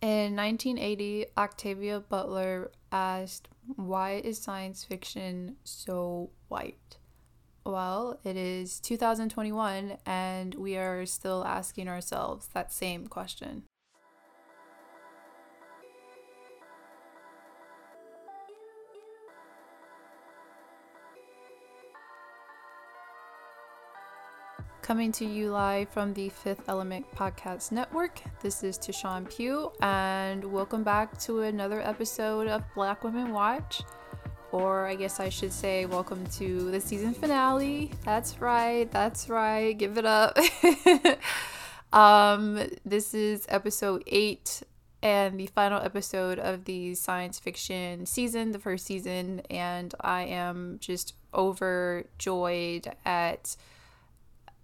In 1980, Octavia Butler asked, Why is science fiction so white? Well, it is 2021, and we are still asking ourselves that same question. Coming to you live from the Fifth Element Podcast Network. This is Tashawn Pugh, and welcome back to another episode of Black Women Watch. Or I guess I should say, welcome to the season finale. That's right, that's right. Give it up. um, this is episode eight and the final episode of the science fiction season, the first season, and I am just overjoyed at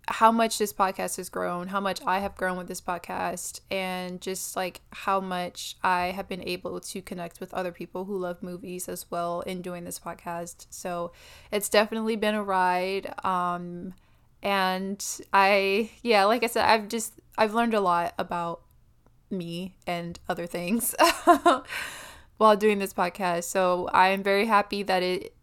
how much this podcast has grown, how much I have grown with this podcast, and just like how much I have been able to connect with other people who love movies as well in doing this podcast. So it's definitely been a ride. Um, and I, yeah, like I said, I've just, I've learned a lot about me and other things while doing this podcast. So I'm very happy that it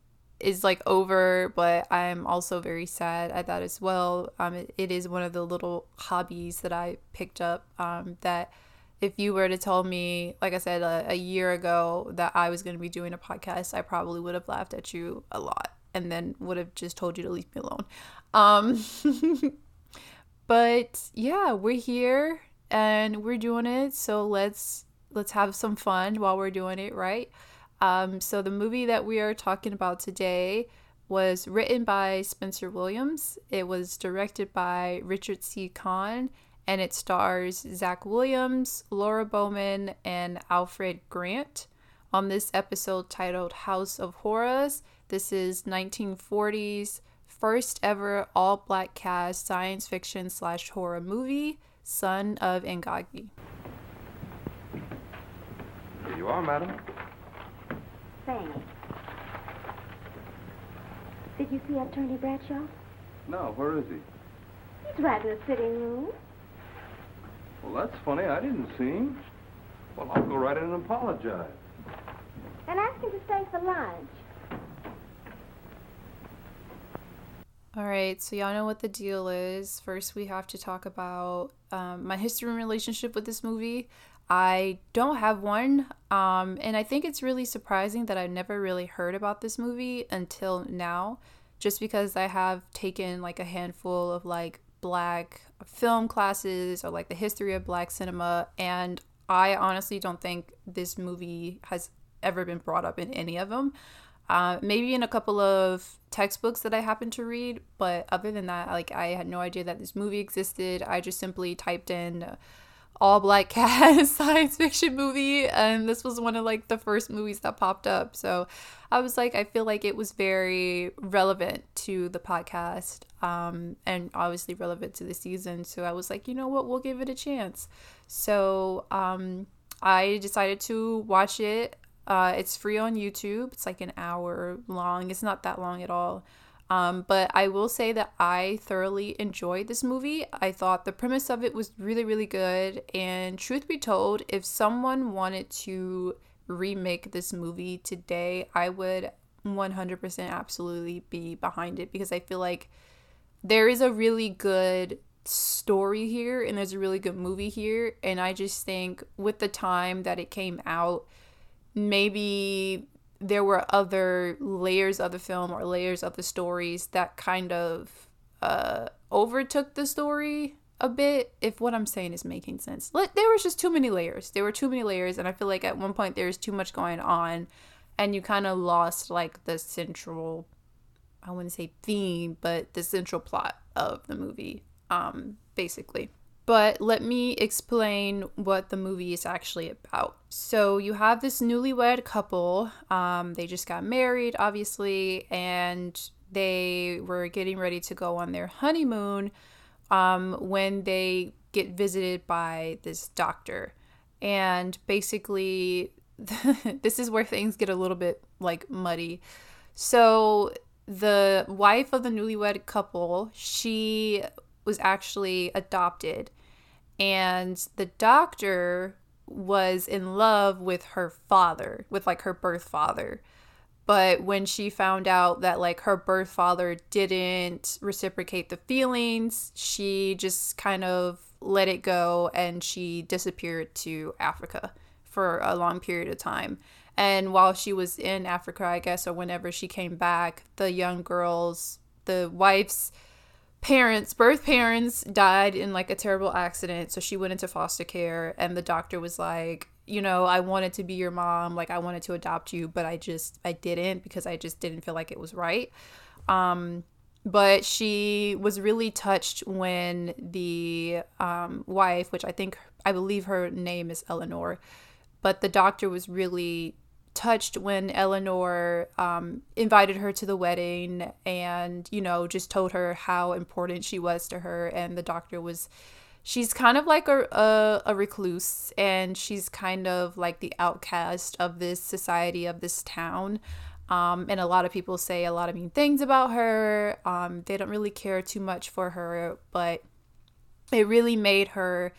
is like over, but I'm also very sad at that as well. Um, it, it is one of the little hobbies that I picked up. Um, that if you were to tell me, like I said, a, a year ago that I was going to be doing a podcast, I probably would have laughed at you a lot and then would have just told you to leave me alone. Um, but yeah, we're here and we're doing it. So let's let's have some fun while we're doing it, right? Um, so, the movie that we are talking about today was written by Spencer Williams. It was directed by Richard C. Kahn, and it stars Zach Williams, Laura Bowman, and Alfred Grant. On this episode titled House of Horrors, this is 1940s first ever all black cast science fiction slash horror movie, Son of Ingagi. Here you are, madam. Thanks. Did you see Attorney Bradshaw? No, where is he? He's right in the sitting room. Well, that's funny. I didn't see him. Well, I'll go right in and apologize. And ask him to stay for lunch. All right, so y'all know what the deal is. First, we have to talk about um, my history and relationship with this movie. I don't have one. Um, and I think it's really surprising that I never really heard about this movie until now, just because I have taken like a handful of like black film classes or like the history of black cinema. And I honestly don't think this movie has ever been brought up in any of them. Uh, maybe in a couple of textbooks that I happened to read, but other than that, like I had no idea that this movie existed. I just simply typed in all black cast science fiction movie and this was one of like the first movies that popped up. So i was like i feel like it was very relevant to the podcast um, and obviously relevant to the season. So i was like you know what? We'll give it a chance. So um, i decided to watch it. Uh, it's free on youtube. It's like an hour long. It's not that long at all um, but I will say that I thoroughly enjoyed this movie. I thought the premise of it was really, really good. And truth be told, if someone wanted to remake this movie today, I would 100% absolutely be behind it because I feel like there is a really good story here and there's a really good movie here. And I just think with the time that it came out, maybe there were other layers of the film or layers of the stories that kind of uh, overtook the story a bit if what i'm saying is making sense. There was just too many layers. There were too many layers and i feel like at one point there's too much going on and you kind of lost like the central i wouldn't say theme but the central plot of the movie um basically but let me explain what the movie is actually about. So, you have this newlywed couple. Um, they just got married, obviously, and they were getting ready to go on their honeymoon um, when they get visited by this doctor. And basically, this is where things get a little bit like muddy. So, the wife of the newlywed couple, she was actually adopted. And the doctor was in love with her father, with like her birth father. But when she found out that like her birth father didn't reciprocate the feelings, she just kind of let it go and she disappeared to Africa for a long period of time. And while she was in Africa, I guess, or whenever she came back, the young girls, the wife's parents, birth parents, died in like a terrible accident. So she went into foster care, and the doctor was like, you know, I wanted to be your mom, like I wanted to adopt you, but I just I didn't because I just didn't feel like it was right. Um, but she was really touched when the um, wife, which I think I believe her name is Eleanor, but the doctor was really touched when Eleanor um, invited her to the wedding and, you know, just told her how important she was to her. And the doctor was, she's kind of like a, a, a recluse and she's kind of like the outcast of this society, of this town. Um, and a lot of people say a lot of mean things about her. Um, they don't really care too much for her, but it really made her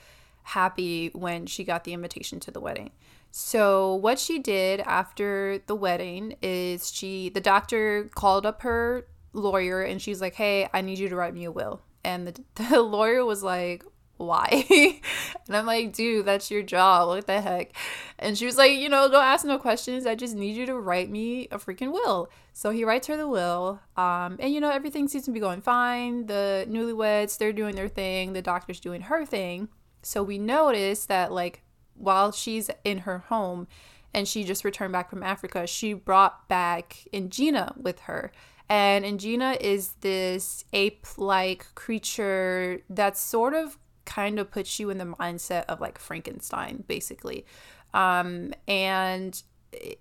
happy when she got the invitation to the wedding. So what she did after the wedding is she the doctor called up her lawyer and she's like, "Hey, I need you to write me a will." And the, the lawyer was like, "Why?" and I'm like, "Dude, that's your job. What the heck?" And she was like, "You know, don't ask no questions. I just need you to write me a freaking will." So he writes her the will. Um, and you know, everything seems to be going fine. The newlyweds, they're doing their thing. The doctor's doing her thing. So we notice that like while she's in her home and she just returned back from Africa, she brought back Ingina with her. And Ingina is this ape like creature that sort of kind of puts you in the mindset of like Frankenstein, basically. Um, and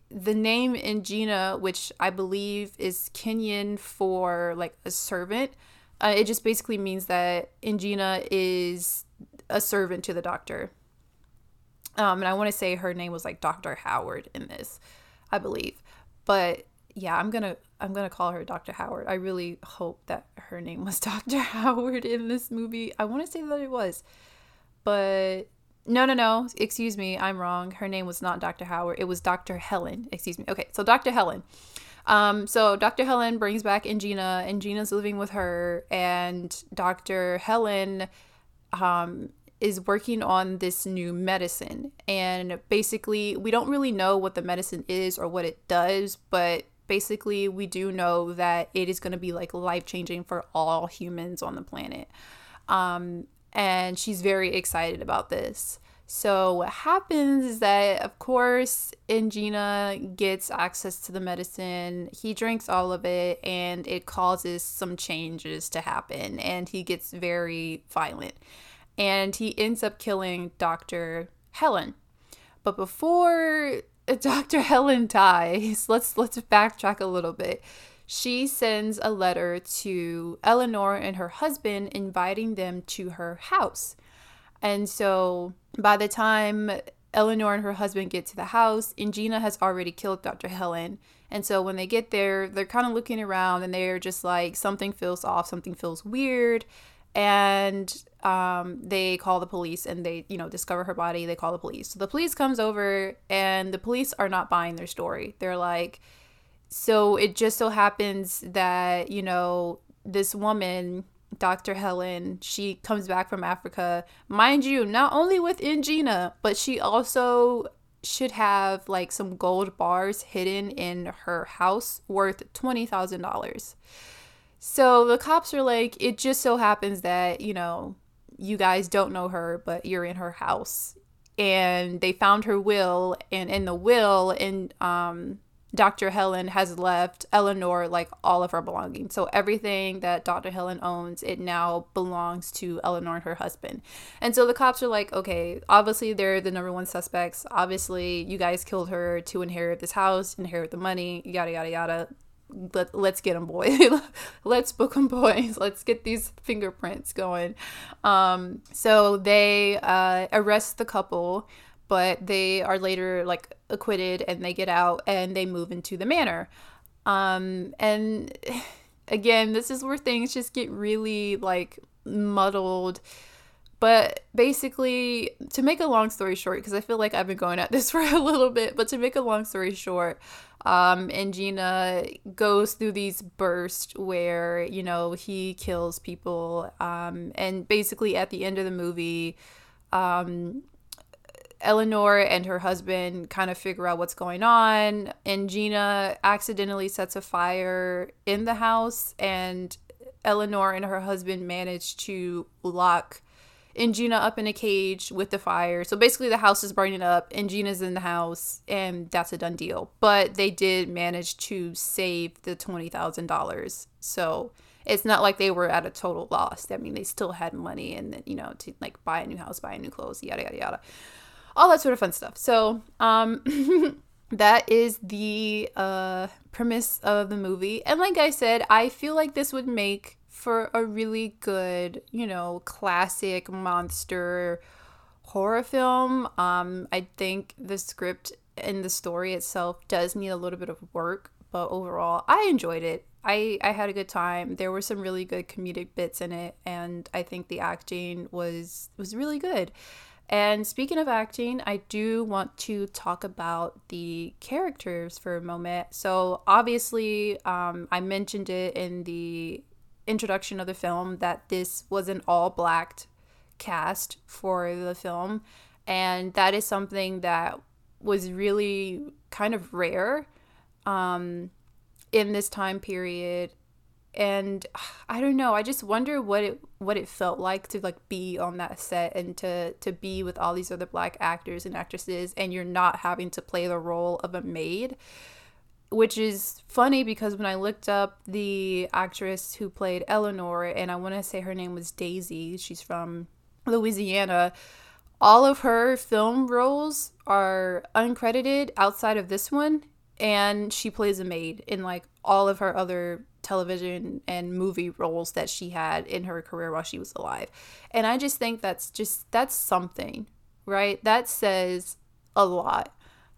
the name Ingina, which I believe is Kenyan for like a servant, uh, it just basically means that Ingina is a servant to the doctor. Um, and I want to say her name was like Dr. Howard in this, I believe. But yeah, I'm gonna I'm gonna call her Dr. Howard. I really hope that her name was Dr. Howard in this movie. I want to say that it was, but no, no, no. Excuse me, I'm wrong. Her name was not Dr. Howard. It was Dr. Helen. Excuse me. Okay, so Dr. Helen. Um, so Dr. Helen brings back Ingina, and Gina's living with her, and Dr. Helen um, is working on this new medicine. And basically, we don't really know what the medicine is or what it does, but basically, we do know that it is going to be like life changing for all humans on the planet. Um, and she's very excited about this. So, what happens is that, of course, Ingina gets access to the medicine. He drinks all of it, and it causes some changes to happen, and he gets very violent and he ends up killing Dr. Helen. But before Dr. Helen dies, let's let's backtrack a little bit. She sends a letter to Eleanor and her husband inviting them to her house. And so by the time Eleanor and her husband get to the house, Ingina has already killed Dr. Helen. And so when they get there, they're kind of looking around and they're just like, something feels off, something feels weird and um, they call the police and they you know discover her body they call the police. So the police comes over and the police are not buying their story. They're like so it just so happens that you know this woman dr helen she comes back from africa mind you not only with ingina but she also should have like some gold bars hidden in her house worth $20000 so the cops are like, it just so happens that, you know, you guys don't know her, but you're in her house. And they found her will, and in the will, and um, Dr. Helen has left Eleanor like all of her belongings. So everything that Dr. Helen owns, it now belongs to Eleanor and her husband. And so the cops are like, okay, obviously they're the number one suspects. Obviously, you guys killed her to inherit this house, inherit the money, yada, yada, yada let, let's get them boys let's book them boys. Let's get these fingerprints going. Um, so they uh, arrest the couple but they are later like acquitted and they get out and they move into the manor. Um, and again this is where things just get really like muddled. But basically, to make a long story short, because I feel like I've been going at this for a little bit, but to make a long story short, um, Ingina goes through these bursts where, you know, he kills people. Um, and basically, at the end of the movie, um, Eleanor and her husband kind of figure out what's going on, and Gina accidentally sets a fire in the house, and Eleanor and her husband manage to lock Ingina up in a cage with the fire. So basically, the house is burning up, and Gina's in the house, and that's a done deal. But they did manage to save the twenty thousand dollars. So it's not like they were at a total loss. I mean, they still had money, and you know, to like buy a new house, buy a new clothes, yada yada yada, all that sort of fun stuff. So um. that is the uh, premise of the movie. And like I said, I feel like this would make for a really good, you know, classic monster horror film. Um, I think the script and the story itself does need a little bit of work, but overall, I enjoyed it. I, I had a good time. There were some really good comedic bits in it, and I think the acting was was really good. And speaking of acting, I do want to talk about the characters for a moment. So obviously, um, I mentioned it in the introduction of the film that this was an all black cast for the film. And that is something that was really kind of rare um, in this time period. And I don't know, I just wonder what it what it felt like to like be on that set and to to be with all these other black actors and actresses and you're not having to play the role of a maid which is funny because when I looked up the actress who played Eleanor, and I want to say her name was Daisy, she's from Louisiana. All of her film roles are uncredited outside of this one, and she plays a maid in like all of her other television and movie roles that she had in her career while she was alive. And I just think that's just that's something, right? That says a lot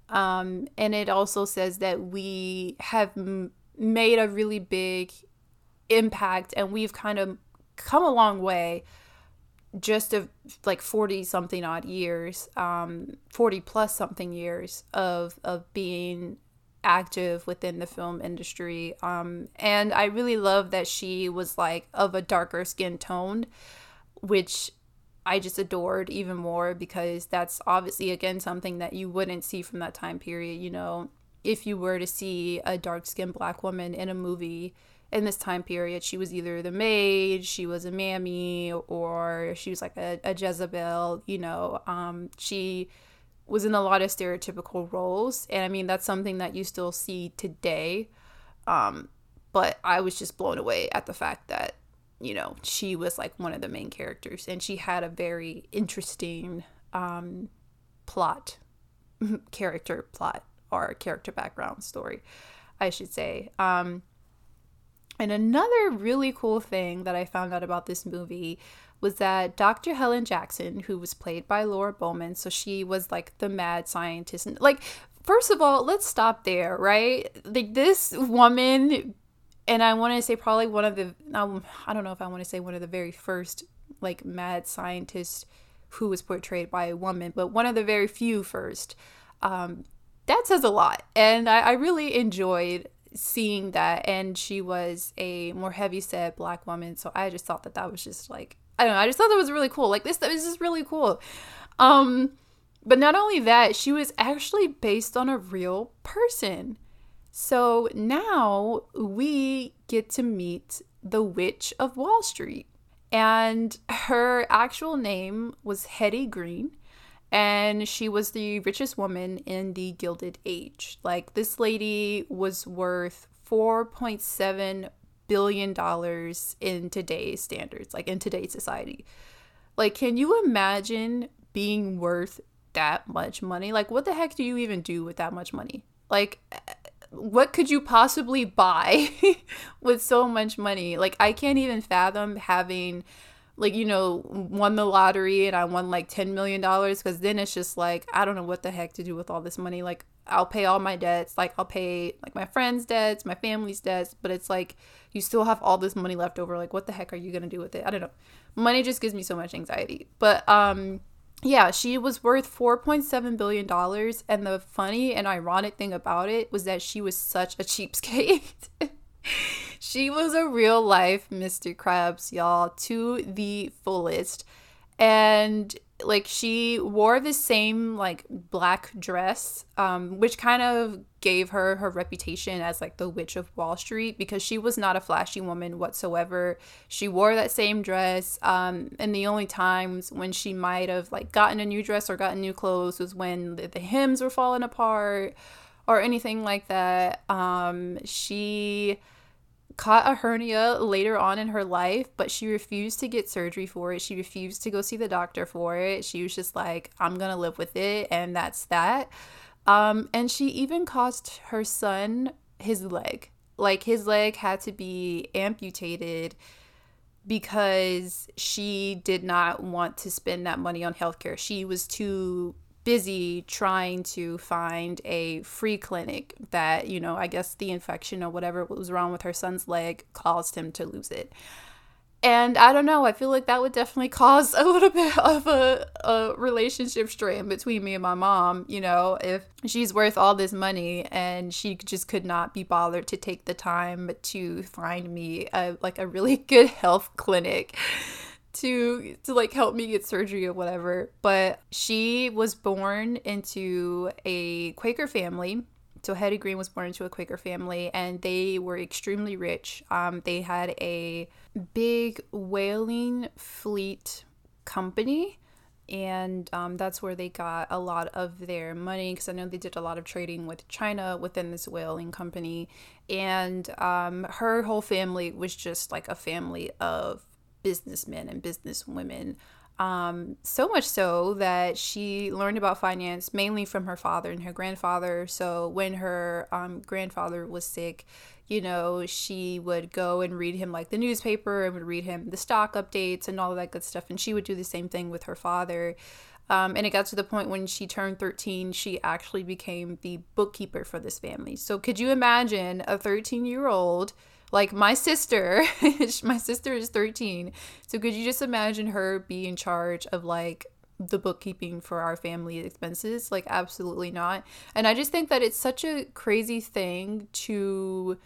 um, and it also says that we have m- made a really big impact and we've kind of come a long way just of like 40 something odd years um 40 plus something years of of being active within the film industry. Um and i really love that she was like of a darker skin tone which I just adored even more because that's obviously again something that you wouldn't see from that time period, you know. If you were to see a dark-skinned black woman in a movie in this time period, she was either the maid, she was a mammy, or she was like a, a Jezebel, you know. Um, she was in a lot of stereotypical roles, and I mean that's something that you still see today. Um, but I was just blown away at the fact that you know, she was like one of the main characters and she had a very interesting um, plot, character plot, or character background story, I should say. Um, and another really cool thing that I found out about this movie was that Dr. Helen Jackson, who was played by Laura Bowman, so she was like the mad scientist. Like, first of all, let's stop there, right? Like, this woman and I want to say probably one of the um, I don't know if I want to say one of the very first like mad scientists who was portrayed by a woman, but one of the very few first. Um, that says a lot, and I, I really enjoyed seeing that. And she was a more heavy set black woman, so I just thought that that was just like I don't know. I just thought that was really cool. Like this, this is really cool. Um, but not only that, she was actually based on a real person. So now we get to meet the Witch of Wall Street. And her actual name was Hetty Green. And she was the richest woman in the Gilded Age. Like, this lady was worth $4.7 billion in today's standards, like in today's society. Like, can you imagine being worth that much money? Like, what the heck do you even do with that much money? Like, what could you possibly buy with so much money? Like I can't even fathom having like you know won the lottery and I won like 10 million dollars cuz then it's just like I don't know what the heck to do with all this money. Like I'll pay all my debts, like I'll pay like my friends' debts, my family's debts, but it's like you still have all this money left over. Like what the heck are you going to do with it? I don't know. money just gives me so much anxiety. But um yeah, she was worth 4.7 billion dollars and the funny and ironic thing about it was that she was such a cheapskate. she was a real life Mr. Krabs, y'all, to the fullest. And like she wore the same like black dress um which kind of gave her her reputation as like the witch of wall street because she was not a flashy woman whatsoever. She wore that same dress um and the only times when she might have like gotten a new dress or gotten new clothes was when the, the hems were falling apart or anything like that. Um she caught a hernia later on in her life, but she refused to get surgery for it. She refused to go see the doctor for it. She was just like, I'm going to live with it, and that's that. Um, and she even cost her son his leg. Like, his leg had to be amputated because she did not want to spend that money on healthcare. She was too busy trying to find a free clinic that, you know, I guess the infection or whatever was wrong with her son's leg caused him to lose it. And I don't know, I feel like that would definitely cause a little bit of a, a relationship strain between me and my mom, you know, if she's worth all this money and she just could not be bothered to take the time to find me a, like a really good health clinic to to like help me get surgery or whatever. But she was born into a Quaker family. So Hetty Green was born into a Quaker family, and they were extremely rich. Um, they had a big whaling fleet company, and um, that's where they got a lot of their money. Because I know they did a lot of trading with China within this whaling company, and um, her whole family was just like a family of businessmen and businesswomen. Um, so much so that she learned about finance mainly from her father and her grandfather. So when her um, grandfather was sick, you know, she would go and read him like the newspaper and would read him the stock updates and all of that good stuff. And she would do the same thing with her father. Um, and it got to the point when she turned 13, she actually became the bookkeeper for this family. So could you imagine a 13 year old? Like my sister, my sister is 13. So could you just imagine her be in charge of like the bookkeeping for our family expenses? Like absolutely not. And I just think that it's such a crazy thing to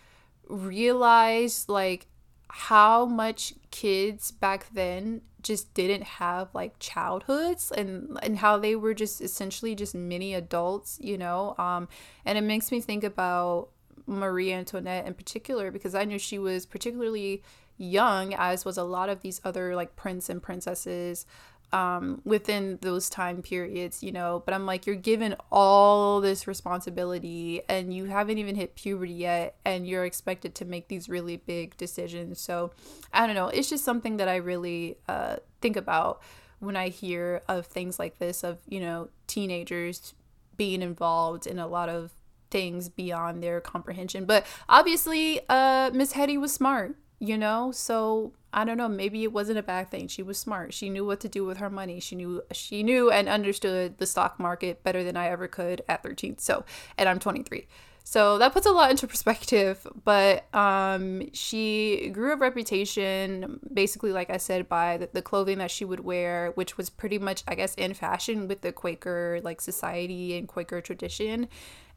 realize like how much kids back then just didn't have like childhoods and and how they were just essentially just mini adults you know um and it makes me think about Marie Antoinette in particular because I knew she was particularly young, as was a lot of these other like prince and princesses um, within those time periods, you know. But I'm like, you're given all this responsibility and you haven't even hit puberty yet, and you're expected to make these really big decisions. So I don't know. It's just something that I really uh, think about when I hear of things like this of, you know, teenagers being involved in a lot of things beyond their comprehension. But obviously, uh, Miss Hetty was smart, you know. So I don't know. Maybe it wasn't a bad thing. She was smart. She knew what to do with her money. She knew she knew and understood the stock market better than I ever could at 13. So, and I'm 23. So that puts a lot into perspective, but um, she grew a reputation, basically, like I said, by the, the, clothing that she would wear, which was pretty much, I guess, in fashion with the Quaker like society and Quaker tradition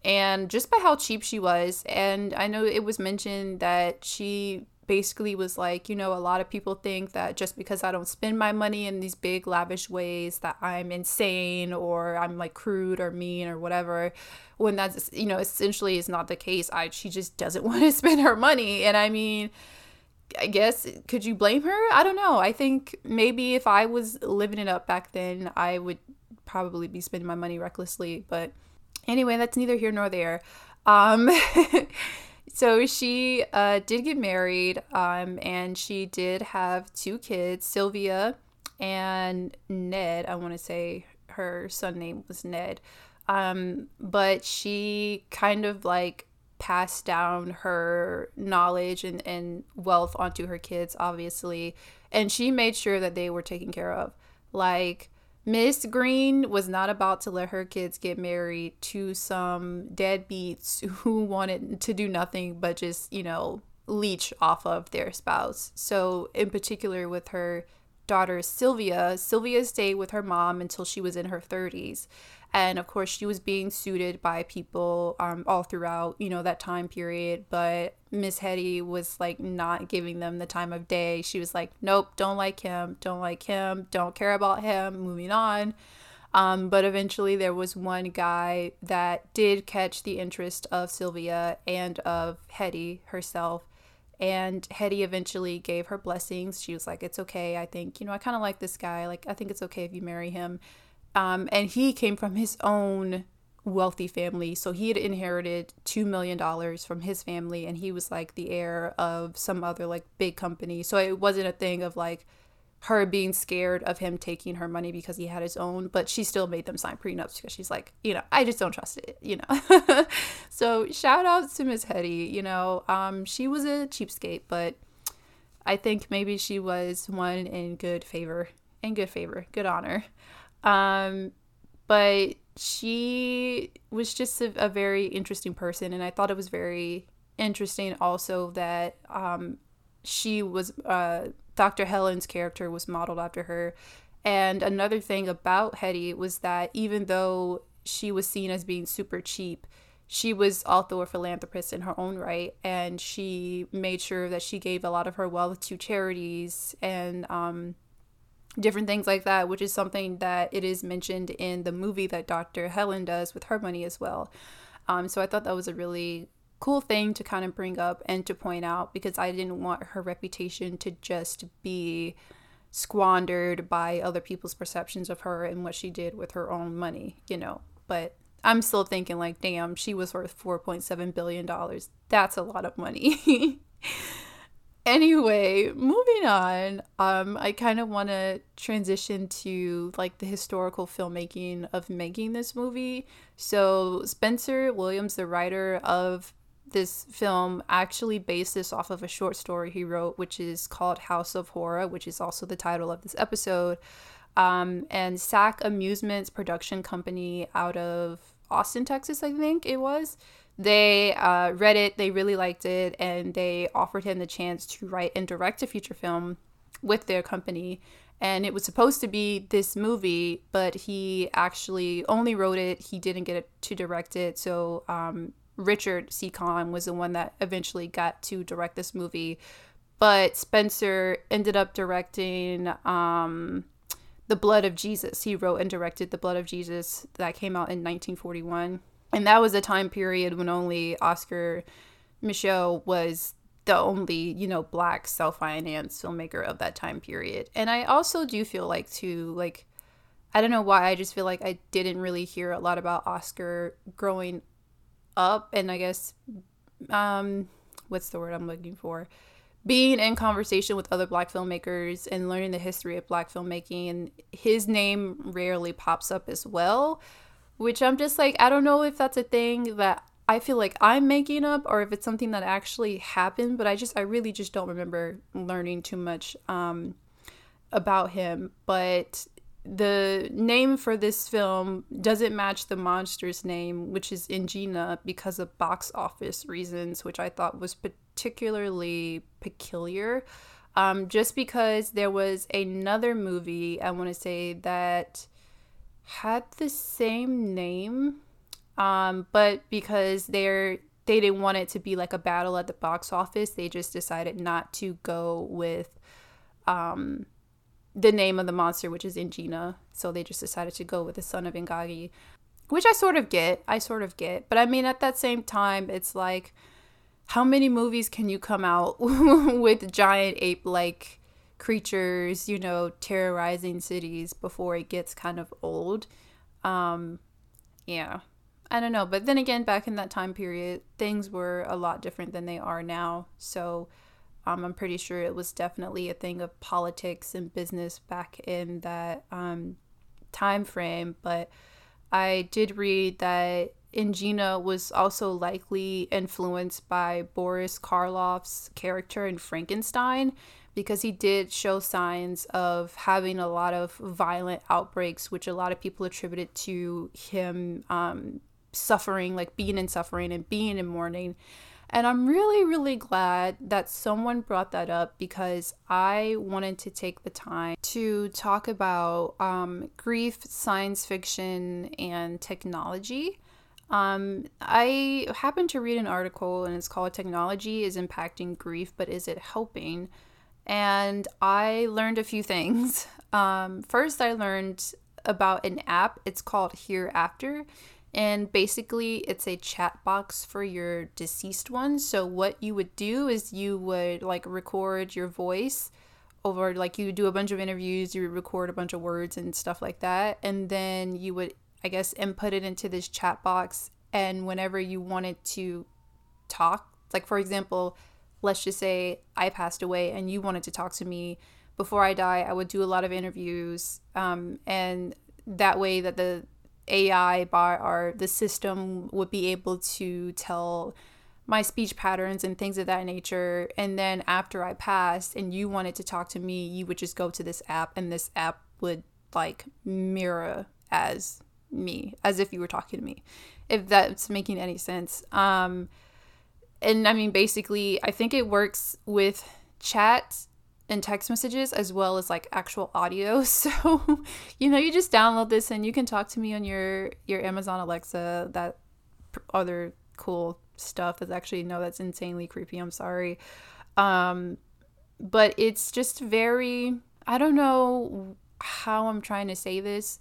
and just by how cheap she was and i know it was mentioned that she basically was like you know a lot of people think that just because i don't spend my money in these big lavish ways that i'm insane or i'm like crude or mean or whatever when that's you know essentially is not the case i she just doesn't want to spend her money and i mean I guess could you blame her? I don't know. I think maybe if I was living it up back then, I would probably be spending my money recklessly, but Anyway, that's neither here nor there. Um, so she uh, did get married um, and she did have two kids, Sylvia and Ned. I want to say her son name was Ned. Um, but she kind of like passed down her knowledge and, and wealth onto her kids, obviously. And she made sure that they were taken care of. Like, Miss Green was not about to let her kids get married to some deadbeats who wanted to do nothing but just, you know, leech off of their spouse. So, in particular, with her daughter Sylvia. Sylvia stayed with her mom until she was in her 30s. And of course, she was being suited by people um, all throughout, you know, that time period. But Miss Hetty was like not giving them the time of day. She was like, nope, don't like him, don't like him, don't care about him, moving on. Um, but eventually, there was one guy that did catch the interest of Sylvia and of Hetty herself. And Hetty eventually gave her blessings. She was like, It's okay. I think, you know, I kind of like this guy. Like, I think it's okay if you marry him. Um, and he came from his own wealthy family. So he had inherited $2 million from his family. And he was like the heir of some other like big company. So it wasn't a thing of like, her being scared of him taking her money because he had his own, but she still made them sign prenups because she's like, you know, I just don't trust it, you know. so shout out to Miss Hetty, you know, um, she was a cheapskate, but I think maybe she was one in good favor, in good favor, good honor. Um, but she was just a, a very interesting person, and I thought it was very interesting also that um, she was uh, Dr. Helen's character was modeled after her. And another thing about Hetty was that even though she was seen as being super cheap, she was also a philanthropist in her own right. And she made sure that she gave a lot of her wealth to charities and um, different things like that, which is something that it is mentioned in the movie that Dr. Helen does with her money as well. Um, so I thought that was a really cool thing to kind of bring up and to point out because I didn't want her reputation to just be squandered by other people's perceptions of her and what she did with her own money, you know. But I'm still thinking like, damn, she was worth 4.7 billion dollars. That's a lot of money. anyway, moving on. Um I kind of want to transition to like the historical filmmaking of making this movie. So, Spencer Williams, the writer of this film actually based this off of a short story he wrote, which is called House of Horror, which is also the title of this episode. Um, and SAC Amusements production company out of Austin, Texas, I think it was. They uh, read it, they really liked it, and they offered him the chance to write and direct a feature film with their company. And it was supposed to be this movie, but he actually only wrote it. He didn't get to direct it. So um, Richard C. Kahn was the one that eventually got to direct this movie. But Spencer ended up directing um, The Blood of Jesus. He wrote and directed The Blood of Jesus that came out in 1941. And that was a time period when only Oscar Micheaux was the only, you know, black self-financed filmmaker of that time period. And I also do feel like too like I don't know why I just feel like I didn't really hear a lot about Oscar growing up and I guess um what's the word I'm looking for? Being in conversation with other black filmmakers and learning the history of black filmmaking and his name rarely pops up as well, which I'm just like I don't know if that's a thing that I feel like I'm making up or if it's something that actually happened, but I just I really just don't remember learning too much um about him, but the name for this film doesn't match the monster's name, which is Ingina, because of box office reasons, which I thought was particularly peculiar. Um, just because there was another movie, I want to say, that had the same name, um, but because they're they didn't want it to be like a battle at the box office, they just decided not to go with um, the name of the monster, which is Ingina. So they just decided to go with the son of Ingagi, which I sort of get. I sort of get. But I mean, at that same time, it's like, how many movies can you come out with giant ape like creatures, you know, terrorizing cities before it gets kind of old? Um, yeah. I don't know. But then again, back in that time period, things were a lot different than they are now. So, um, I'm pretty sure it was definitely a thing of politics and business back in that um, time frame. But I did read that Ingina was also likely influenced by Boris Karloff's character in Frankenstein because he did show signs of having a lot of violent outbreaks, which a lot of people attributed to him um, suffering, like being in suffering and being in mourning And I'm really, really glad that someone brought that up because I wanted to take the time to talk about um, grief, science fiction, and technology. Um, I happened to read an article and it's called Technology is Impacting Grief, but Is It Helping? And I learned a few things. Um, first, I learned about an app, it's called Hereafter and basically it's a chat box for your deceased ones so what you would do is you would like record your voice over like you do a bunch of interviews you record a bunch of words and stuff like that. And then you would i guess input it into this chat box. And whenever you wanted to talk like for example let's just say i passed away and you wanted to talk to me before i die i would do a lot of interviews um, and that way that the AI bot or the system would be able to tell my speech patterns and things of that nature. And then after I passed and you wanted to talk to me, you would just go to this app and this app would like mirror as me, as if you were talking to me, if that's making any sense. Um, and I mean, basically, I think it works with chat and text messages as well as like actual audio. So, you know, you just download this and you can talk to me on your your Amazon Alexa, that other cool stuff is actually no that's insanely creepy. I'm sorry. Um but it's just very I don't know how I'm trying to say this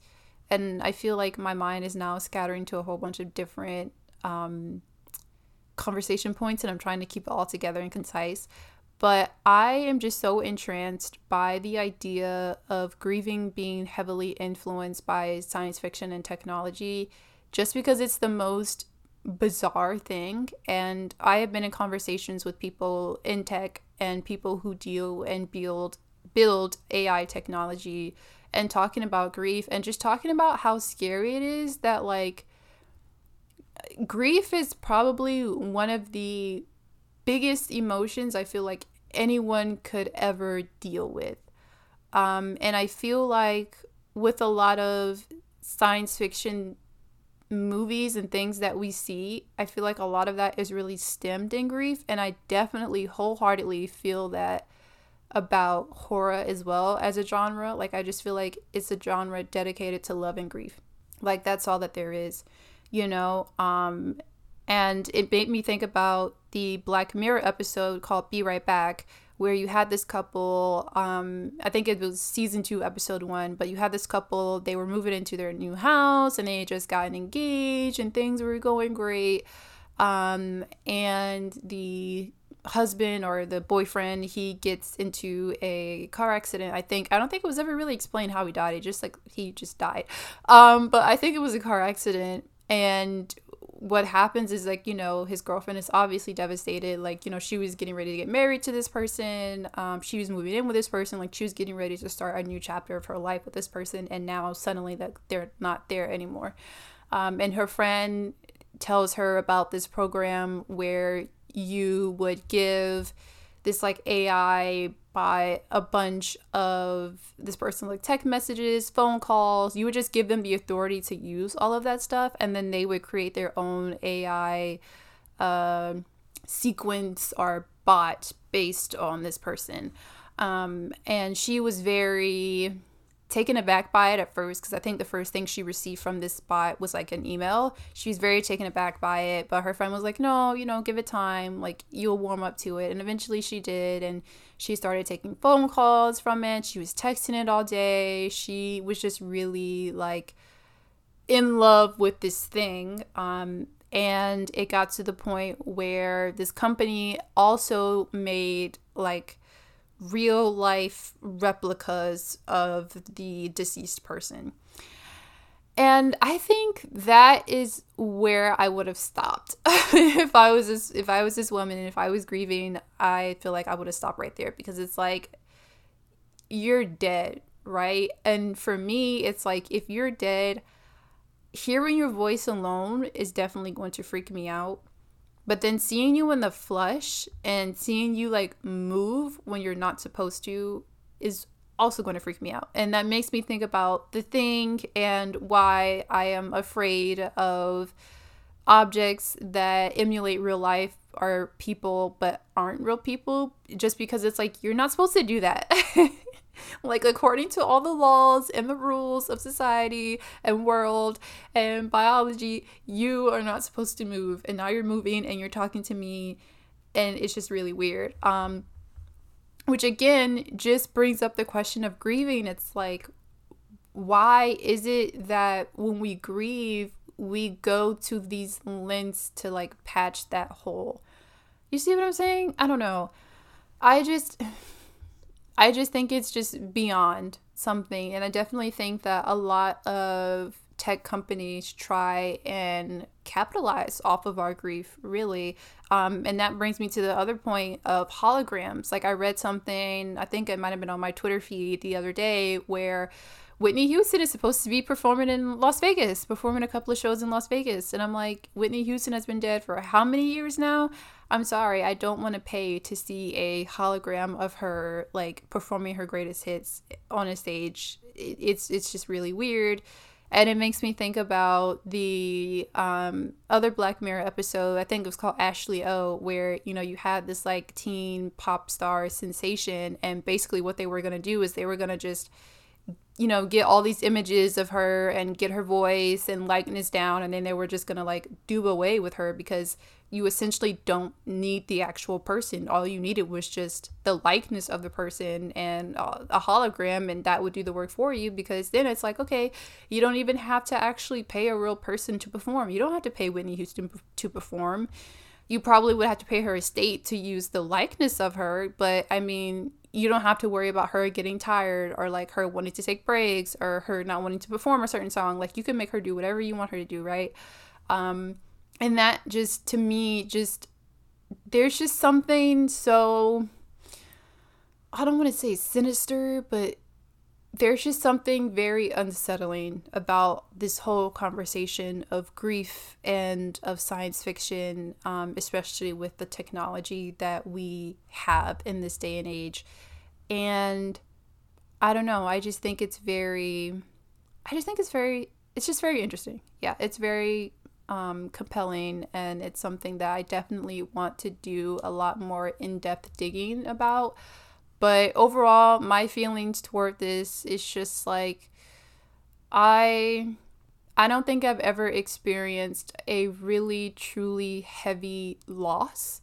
and I feel like my mind is now scattering to a whole bunch of different um conversation points and I'm trying to keep it all together and concise. But I am just so entranced by the idea of grieving being heavily influenced by science fiction and technology just because it's the most bizarre thing. And I have been in conversations with people in tech and people who deal and build build AI technology and talking about grief and just talking about how scary it is that like grief is probably one of the biggest emotions I feel like anyone could ever deal with. Um, and I feel like with a lot of science fiction movies and things that we see, I feel like a lot of that is really stemmed in grief. And I definitely wholeheartedly feel that about horror as well as a genre. Like, I just feel like it's a genre dedicated to love and grief. Like, that's all that there is, you know? Um, and it made me think about the Black Mirror episode called Be Right Back, where you had this couple, um, I think it was season two, episode one, but you had this couple, they were moving into their new house and they just gotten engaged and things were going great. Um, and the husband or the boyfriend he gets into a car accident i think i don't think it was ever really explained how he died it just like he just died um but i think it was a car accident and what happens is like you know his girlfriend is obviously devastated like you know she was getting ready to get married to this person um, she was moving in with this person like she was getting ready to start a new chapter of her life with this person and now suddenly that they're not there anymore. Um, and her friend tells her about this program where you would give this like ai by a bunch of this person like text messages, phone calls. You would just give them the authority to use all of that stuff, and then they would create their own AI uh, sequence or bot based on this person. Um, and she was very taken aback by it at first because I think the first thing she received from this bot was like an email. She was very taken aback by it, but her friend was like, "No, you know, give it time. Like you'll warm up to it." And eventually she did, and she started taking phone calls from it. She was texting it all day. She was just really like in love with this thing. Um, and it got to the point where this company also made like real life replicas of the deceased person. And I think that is where I would have stopped if I was this if I was this woman and if I was grieving. I feel like I would have stopped right there because it's like you're dead, right? And for me, it's like if you're dead, hearing your voice alone is definitely going to freak me out. But then seeing you in the flesh and seeing you like move when you're not supposed to is also going to freak me out. And that makes me think about the thing and why I am afraid of objects that emulate real life are people but aren't real people just because it's like you're not supposed to do that. like according to all the laws and the rules of society and world and biology, you are not supposed to move and now you're moving and you're talking to me and it's just really weird. Um which again just brings up the question of grieving. It's like why is it that when we grieve we go to these lengths to like patch that hole? You see what I'm saying? I don't know. I just I just think it's just beyond something. And I definitely think that a lot of tech companies try and capitalize off of our grief, really. Um, and that brings me to the other point of holograms. Like, I read something, I think it might have been on my Twitter feed the other day, where Whitney Houston is supposed to be performing in Las Vegas, performing a couple of shows in Las Vegas. And I'm like, Whitney Houston has been dead for how many years now? I'm sorry, I don't want to pay to see a hologram of her like performing her greatest hits on a stage. It's it's just really weird. And it makes me think about the um, other Black Mirror episode. I think it was called Ashley O, where you know you had this like teen pop star sensation, and basically what they were gonna do is they were gonna just you know, get all these images of her and get her voice and likeness down, and then they were just gonna like do away with her because you essentially don't need the actual person. All you needed was just the likeness of the person and a hologram, and that would do the work for you because then it's like, okay, you don't even have to actually pay a real person to perform. You don't have to pay Whitney Houston to perform. You probably would have to pay her estate to use the likeness of her, but I mean, you don't have to worry about her getting tired or like her wanting to take breaks or her not wanting to perform a certain song. Like you can make her do whatever you want her to do, right? Um, and that just to me, just there's just something so I don't want to say sinister, but there's just something very unsettling about this whole conversation of grief and of science fiction, um, especially with the technology that we have in this day and age. And I don't know, I just think it's very, I just think it's very, it's just very interesting. Yeah, it's very um, compelling, and it's something that I definitely want to do a lot more in depth digging about. But overall, my feelings toward this is just like I I don't think I've ever experienced a really truly heavy loss.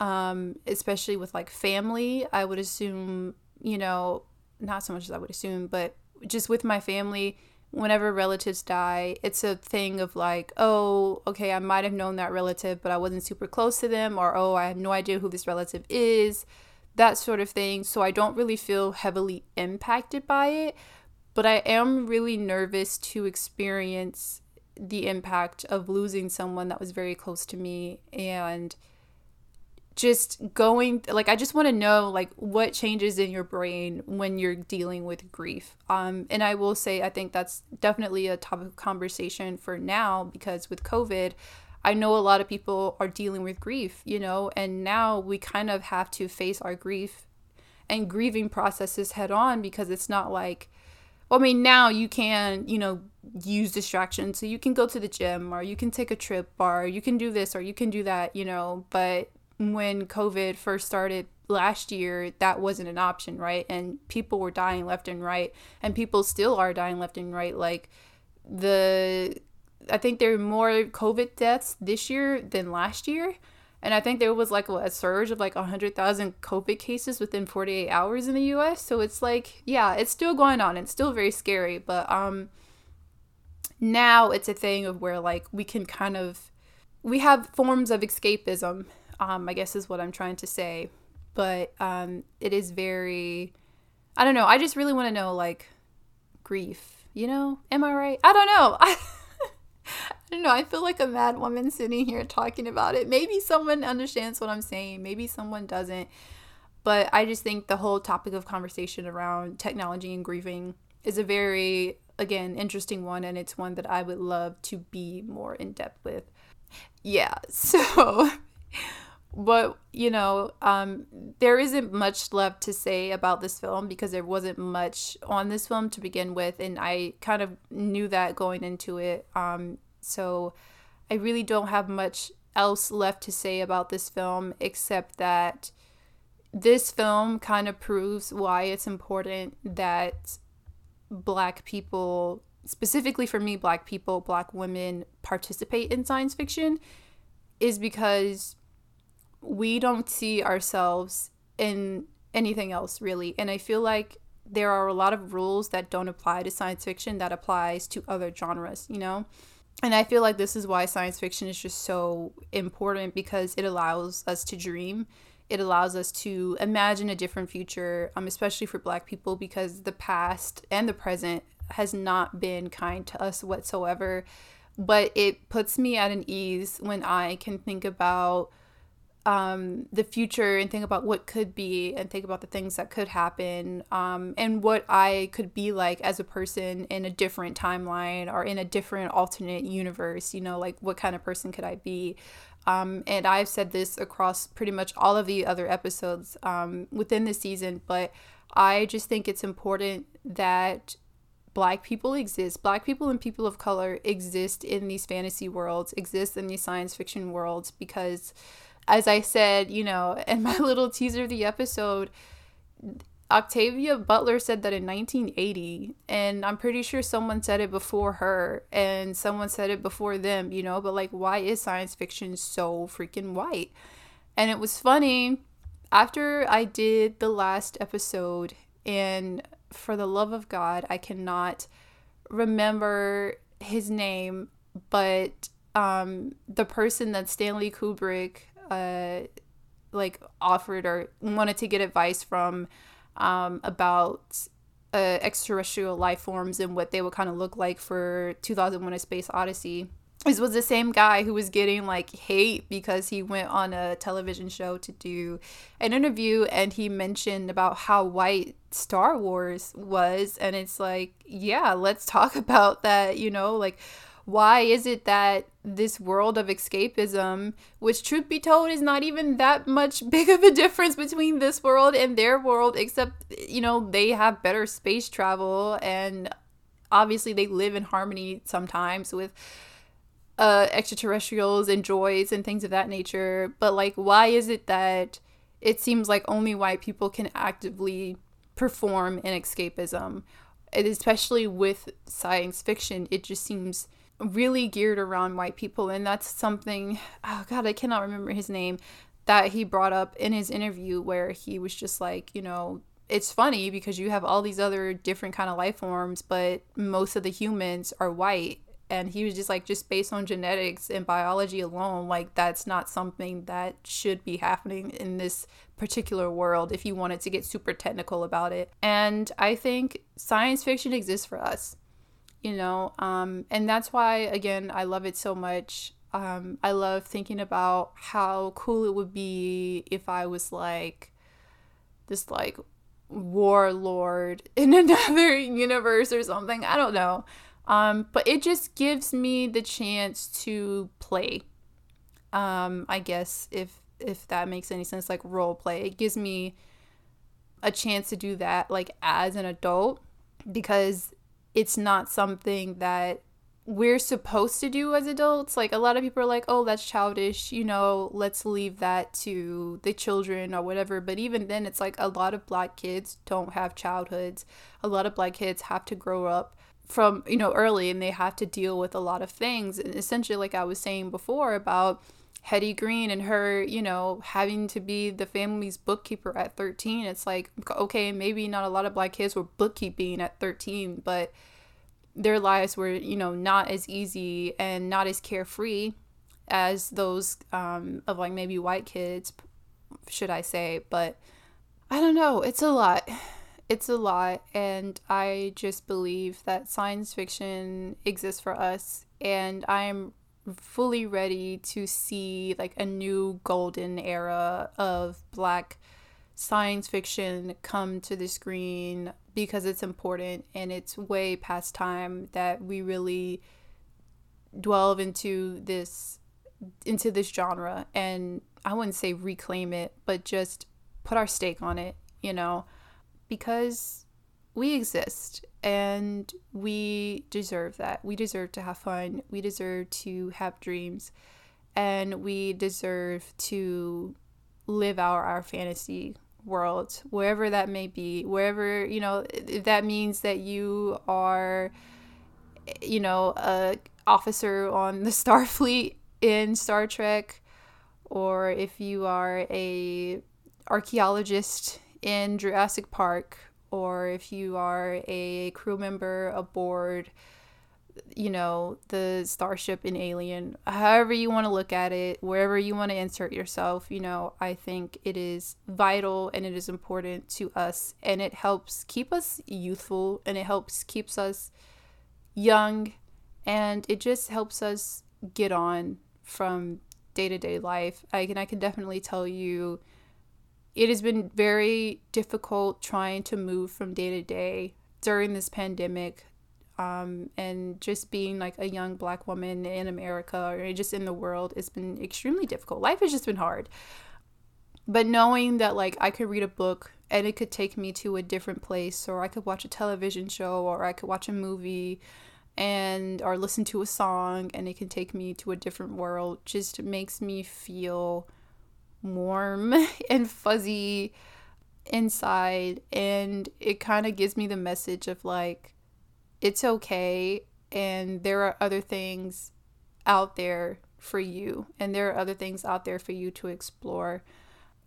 Um, especially with like family, I would assume, you know, not so much as I would assume, but just with my family, whenever relatives die, it's a thing of like, oh, okay, I might have known that relative, but I wasn't super close to them, or oh, I have no idea who this relative is that sort of thing. So I don't really feel heavily impacted by it, but I am really nervous to experience the impact of losing someone that was very close to me and just going like I just want to know like what changes in your brain when you're dealing with grief. Um and I will say I think that's definitely a topic of conversation for now because with COVID I know a lot of people are dealing with grief, you know, and now we kind of have to face our grief and grieving processes head on because it's not like, well, I mean, now you can, you know, use distractions. So you can go to the gym or you can take a trip or you can do this or you can do that, you know, but when COVID first started last year, that wasn't an option, right? And people were dying left and right, and people still are dying left and right. Like the I think there were more COVID deaths this year than last year. And I think there was like a surge of like 100,000 COVID cases within 48 hours in the US. So it's like, yeah, it's still going on. It's still very scary. But um, now it's a thing of where like we can kind of, we have forms of escapism, um, I guess is what I'm trying to say. But um, it is very, I don't know. I just really want to know like grief, you know? Am I right? I don't know. I don't know. I feel like a mad woman sitting here talking about it. Maybe someone understands what I'm saying, maybe someone doesn't. But I just think the whole topic of conversation around technology and grieving is a very, again, interesting one. And it's one that I would love to be more in depth with. Yeah. So. But you know um, there isn't much left to say about this film because there wasn't much on this film to begin with and i kind of knew that going into it. Um, so I really don't have much else left to say about this film except that this film kind of proves why it's important that black people, specifically for me, black people, black women, participate in science fiction, is because we don't see ourselves in anything else really. And I feel like there are a lot of rules that don't apply to science fiction that applies to other genres, you know? And I feel like this is why science fiction is just so important because it allows us to dream. It allows us to imagine a different future, um, especially for Black people, because the past and the present has not been kind to us whatsoever. But it puts me at an ease when I can think about um, the future and think about what could be and think about the things that could happen um, and what I could be like as a person in a different timeline or in a different alternate universe. You know, like what kind of person could I be? Um, and I've said this across pretty much all of the other episodes um, within the season, but I just think it's important that black people exist black people and people of color exist in these fantasy worlds exist in these science fiction worlds because as I said, you know, in my little teaser of the episode, Octavia Butler said that in 1980, and I'm pretty sure someone said it before her, and someone said it before them, you know, but like, why is science fiction so freaking white? And it was funny after I did the last episode, and for the love of God, I cannot remember his name, but um, the person that Stanley Kubrick uh, like offered or wanted to get advice from um, about uh, extraterrestrial life forms and what they would kind of look like for 2001: A Space Odyssey. This was the same guy who was getting like hate because he went on a television show to do an interview and he mentioned about how white Star Wars was. And it's like, yeah, let's talk about that, you know, like why is it that this world of escapism, which truth be told is not even that much big of a difference between this world and their world, except, you know, they have better space travel and obviously they live in harmony sometimes with uh, extraterrestrials and droids and things of that nature. But, like, why is it that it seems like only white people can actively perform in escapism? And especially with science fiction, it just seems really geared around white people and that's something oh god i cannot remember his name that he brought up in his interview where he was just like you know it's funny because you have all these other different kind of life forms but most of the humans are white. And he was just like just based on genetics and biology alone like that's not something that should be happening in this particular world if you wanted to get super technical about it. And i think science fiction exists for us you know um, and that's why again i love it so much. Um, i love thinking about how cool it would be if i was like this like warlord in another universe or something. I don't know. Um, but it just gives me the chance to play. Um, i guess if if that makes any sense like role play. It gives me a chance to do that like as an adult because it's not something that we're supposed to do as adults. Like a lot of people are like, "Oh, that's childish," you know, let's leave that to the children or whatever. But even then it's like a lot of black kids don't have childhoods. A lot of black kids have to grow up from, you know, early and they have to deal with a lot of things. And essentially like I was saying before about Hetty Green and her, you know, having to be the family's bookkeeper at 13. It's like, okay, maybe not a lot of black kids were bookkeeping at 13, but their lives were, you know, not as easy and not as carefree as those um, of like maybe white kids, should I say. But I don't know. It's a lot. It's a lot. And I just believe that science fiction exists for us. And I'm fully ready to see like a new golden era of black science fiction come to the screen because it's important and it's way past time that we really delve into this into this genre. And I wouldn't say reclaim it but just put our stake on it, you know, because we exist and we deserve that. We deserve to have fun. We deserve to have dreams. And we deserve to live out our fantasy world, wherever that may be. Wherever, you know, if that means that you are, you know, a officer on the Starfleet in Star Trek, or if you are a archaeologist in Jurassic Park, or if you are a crew member aboard, you know, the starship in Alien, however you want to look at it, wherever you want to insert yourself, you know, I think it is vital and it is important to us and it helps keep us youthful and it helps keeps us young and it just helps us get on from day to day life. I can I can definitely tell you it has been very difficult trying to move from day to day during this pandemic um, and just being like a young black woman in america or just in the world it's been extremely difficult. Life has just been hard. But knowing that like i could read a book and it could take me to a different place or i could watch a television show or i could watch a movie and or listen to a song and it can take me to a different world just makes me feel warm and fuzzy inside and it kind of gives me the message of like it's okay and there are other things out there for you and there are other things out there for you to explore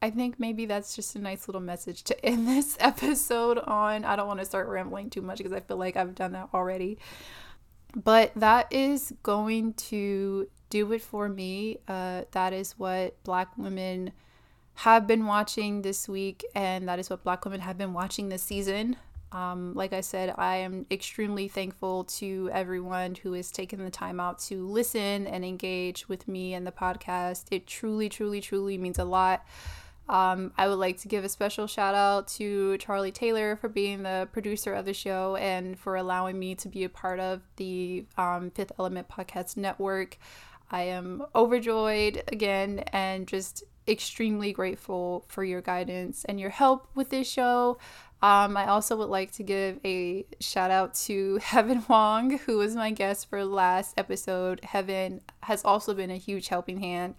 I think maybe that's just a nice little message to end this episode on. I don't want to start rambling too much because I feel like I've done that already. But that is going to do it for me. Uh, that is what Black women have been watching this week, and that is what Black women have been watching this season. Um, like I said, I am extremely thankful to everyone who has taken the time out to listen and engage with me and the podcast. It truly, truly, truly means a lot. Um, I would like to give a special shout out to Charlie Taylor for being the producer of the show and for allowing me to be a part of the um, Fifth Element Podcast Network. I am overjoyed again and just extremely grateful for your guidance and your help with this show. Um, I also would like to give a shout out to Heaven Wong, who was my guest for last episode. Heaven has also been a huge helping hand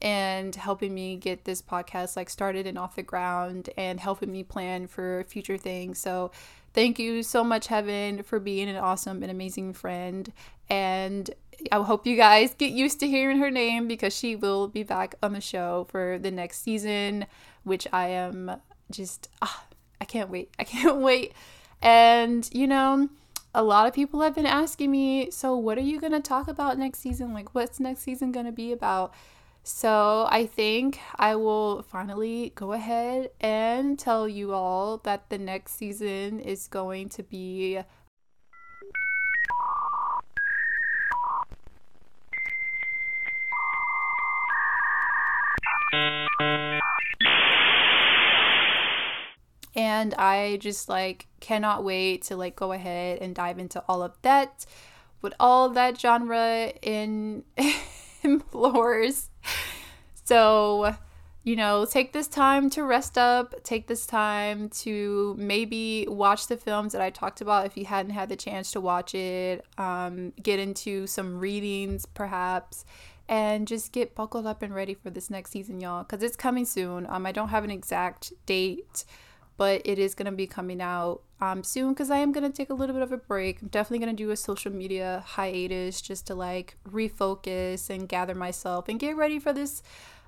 and helping me get this podcast like started and off the ground and helping me plan for future things. So thank you so much Heaven for being an awesome and amazing friend and I hope you guys get used to hearing her name because she will be back on the show for the next season, which I am just ah, I can't wait. I can't wait. And you know, a lot of people have been asking me, so what are you going to talk about next season? Like what's next season going to be about? So I think I will finally go ahead and tell you all that the next season is going to be and I just like cannot wait to like go ahead and dive into all of that with all that genre in implores. So, you know, take this time to rest up, take this time to maybe watch the films that I talked about if you hadn't had the chance to watch it, um, get into some readings perhaps, and just get buckled up and ready for this next season, y'all, because it's coming soon. Um, I don't have an exact date but it is going to be coming out um, soon because I am going to take a little bit of a break. I'm definitely going to do a social media hiatus just to like refocus and gather myself and get ready for this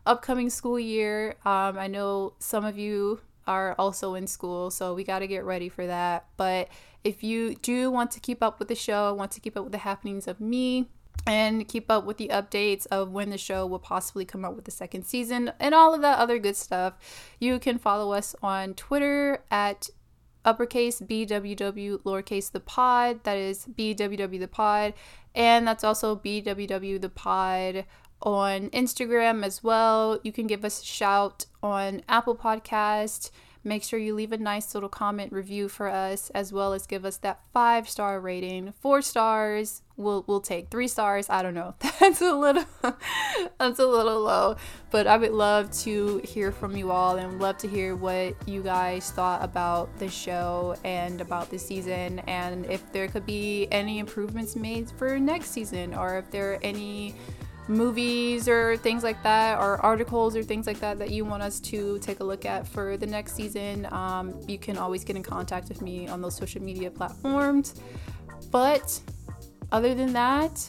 upcoming school year. Um, I know some of you are also in school, so we got to get ready for that. But if you do want to keep up with the show, want to keep up with the happenings of me, and keep up with the updates of when the show will possibly come out with the second season and all of that other good stuff. You can follow us on Twitter at uppercase BWW lowercase the pod. That is BWW the pod. And that's also BWW the pod on Instagram as well. You can give us a shout on Apple Podcast. Make sure you leave a nice little comment review for us, as well as give us that five star rating. Four stars, we'll we'll take. Three stars, I don't know. That's a little that's a little low, but I would love to hear from you all and love to hear what you guys thought about the show and about the season, and if there could be any improvements made for next season, or if there are any movies or things like that, or articles or things like that that you want us to take a look at for the next season, um, you can always get in contact with me on those social media platforms. But other than that,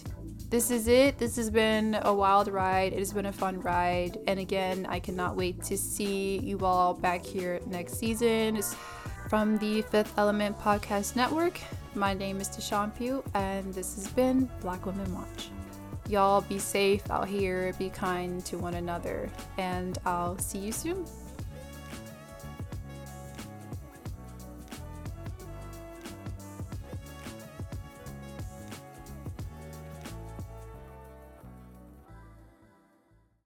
this is it. This has been a wild ride. It has been a fun ride. And again, I cannot wait to see you all back here next season. It's from the Fifth Element Podcast Network. My name is Deshawn Pugh, and this has been Black Women Watch. Y'all be safe out here, be kind to one another, and I'll see you soon.